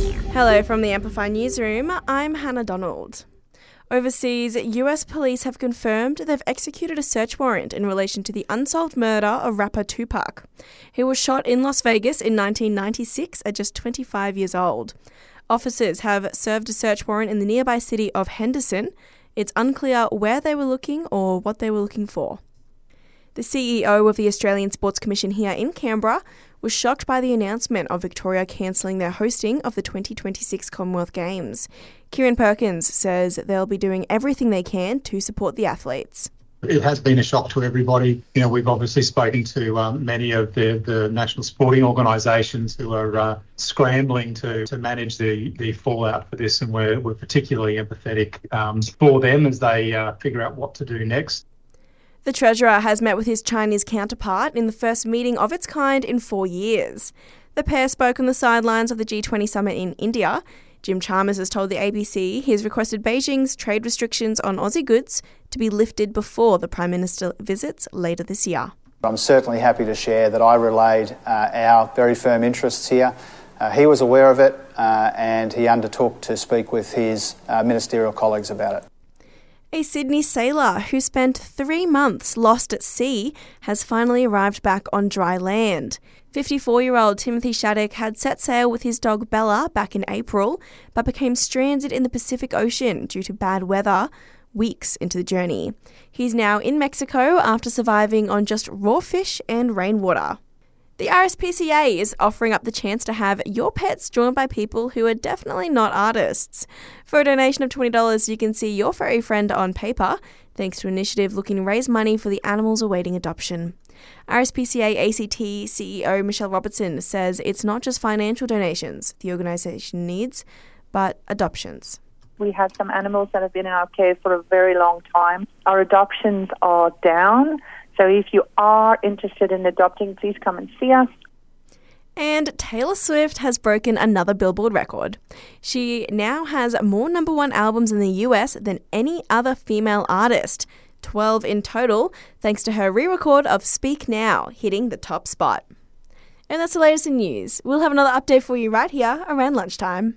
Hello from the Amplify Newsroom. I'm Hannah Donald. Overseas, US police have confirmed they've executed a search warrant in relation to the unsolved murder of rapper Tupac. He was shot in Las Vegas in 1996 at just 25 years old. Officers have served a search warrant in the nearby city of Henderson. It's unclear where they were looking or what they were looking for. The CEO of the Australian Sports Commission here in Canberra was shocked by the announcement of Victoria cancelling their hosting of the 2026 Commonwealth Games. Kieren Perkins says they'll be doing everything they can to support the athletes. It has been a shock to everybody. You know, we've obviously spoken to um, many of the, the national sporting organisations who are uh, scrambling to, to manage the, the fallout for this, and we're, we're particularly empathetic um, for them as they uh, figure out what to do next. The Treasurer has met with his Chinese counterpart in the first meeting of its kind in four years. The pair spoke on the sidelines of the G20 summit in India. Jim Chalmers has told the ABC he has requested Beijing's trade restrictions on Aussie goods to be lifted before the Prime Minister visits later this year. I'm certainly happy to share that I relayed uh, our very firm interests here. Uh, he was aware of it uh, and he undertook to speak with his uh, ministerial colleagues about it. A Sydney sailor who spent three months lost at sea has finally arrived back on dry land. 54 year old Timothy Shaddock had set sail with his dog Bella back in April, but became stranded in the Pacific Ocean due to bad weather weeks into the journey. He's now in Mexico after surviving on just raw fish and rainwater. The RSPCA is offering up the chance to have your pets drawn by people who are definitely not artists. For a donation of $20, you can see your furry friend on paper, thanks to an initiative looking to raise money for the animals awaiting adoption. RSPCA ACT CEO Michelle Robertson says it's not just financial donations the organisation needs, but adoptions. We have some animals that have been in our care for a very long time. Our adoptions are down. So if you are interested in adopting, please come and see us. And Taylor Swift has broken another Billboard record. She now has more number one albums in the US than any other female artist, 12 in total, thanks to her re record of Speak Now, hitting the top spot. And that's the latest in news. We'll have another update for you right here around lunchtime.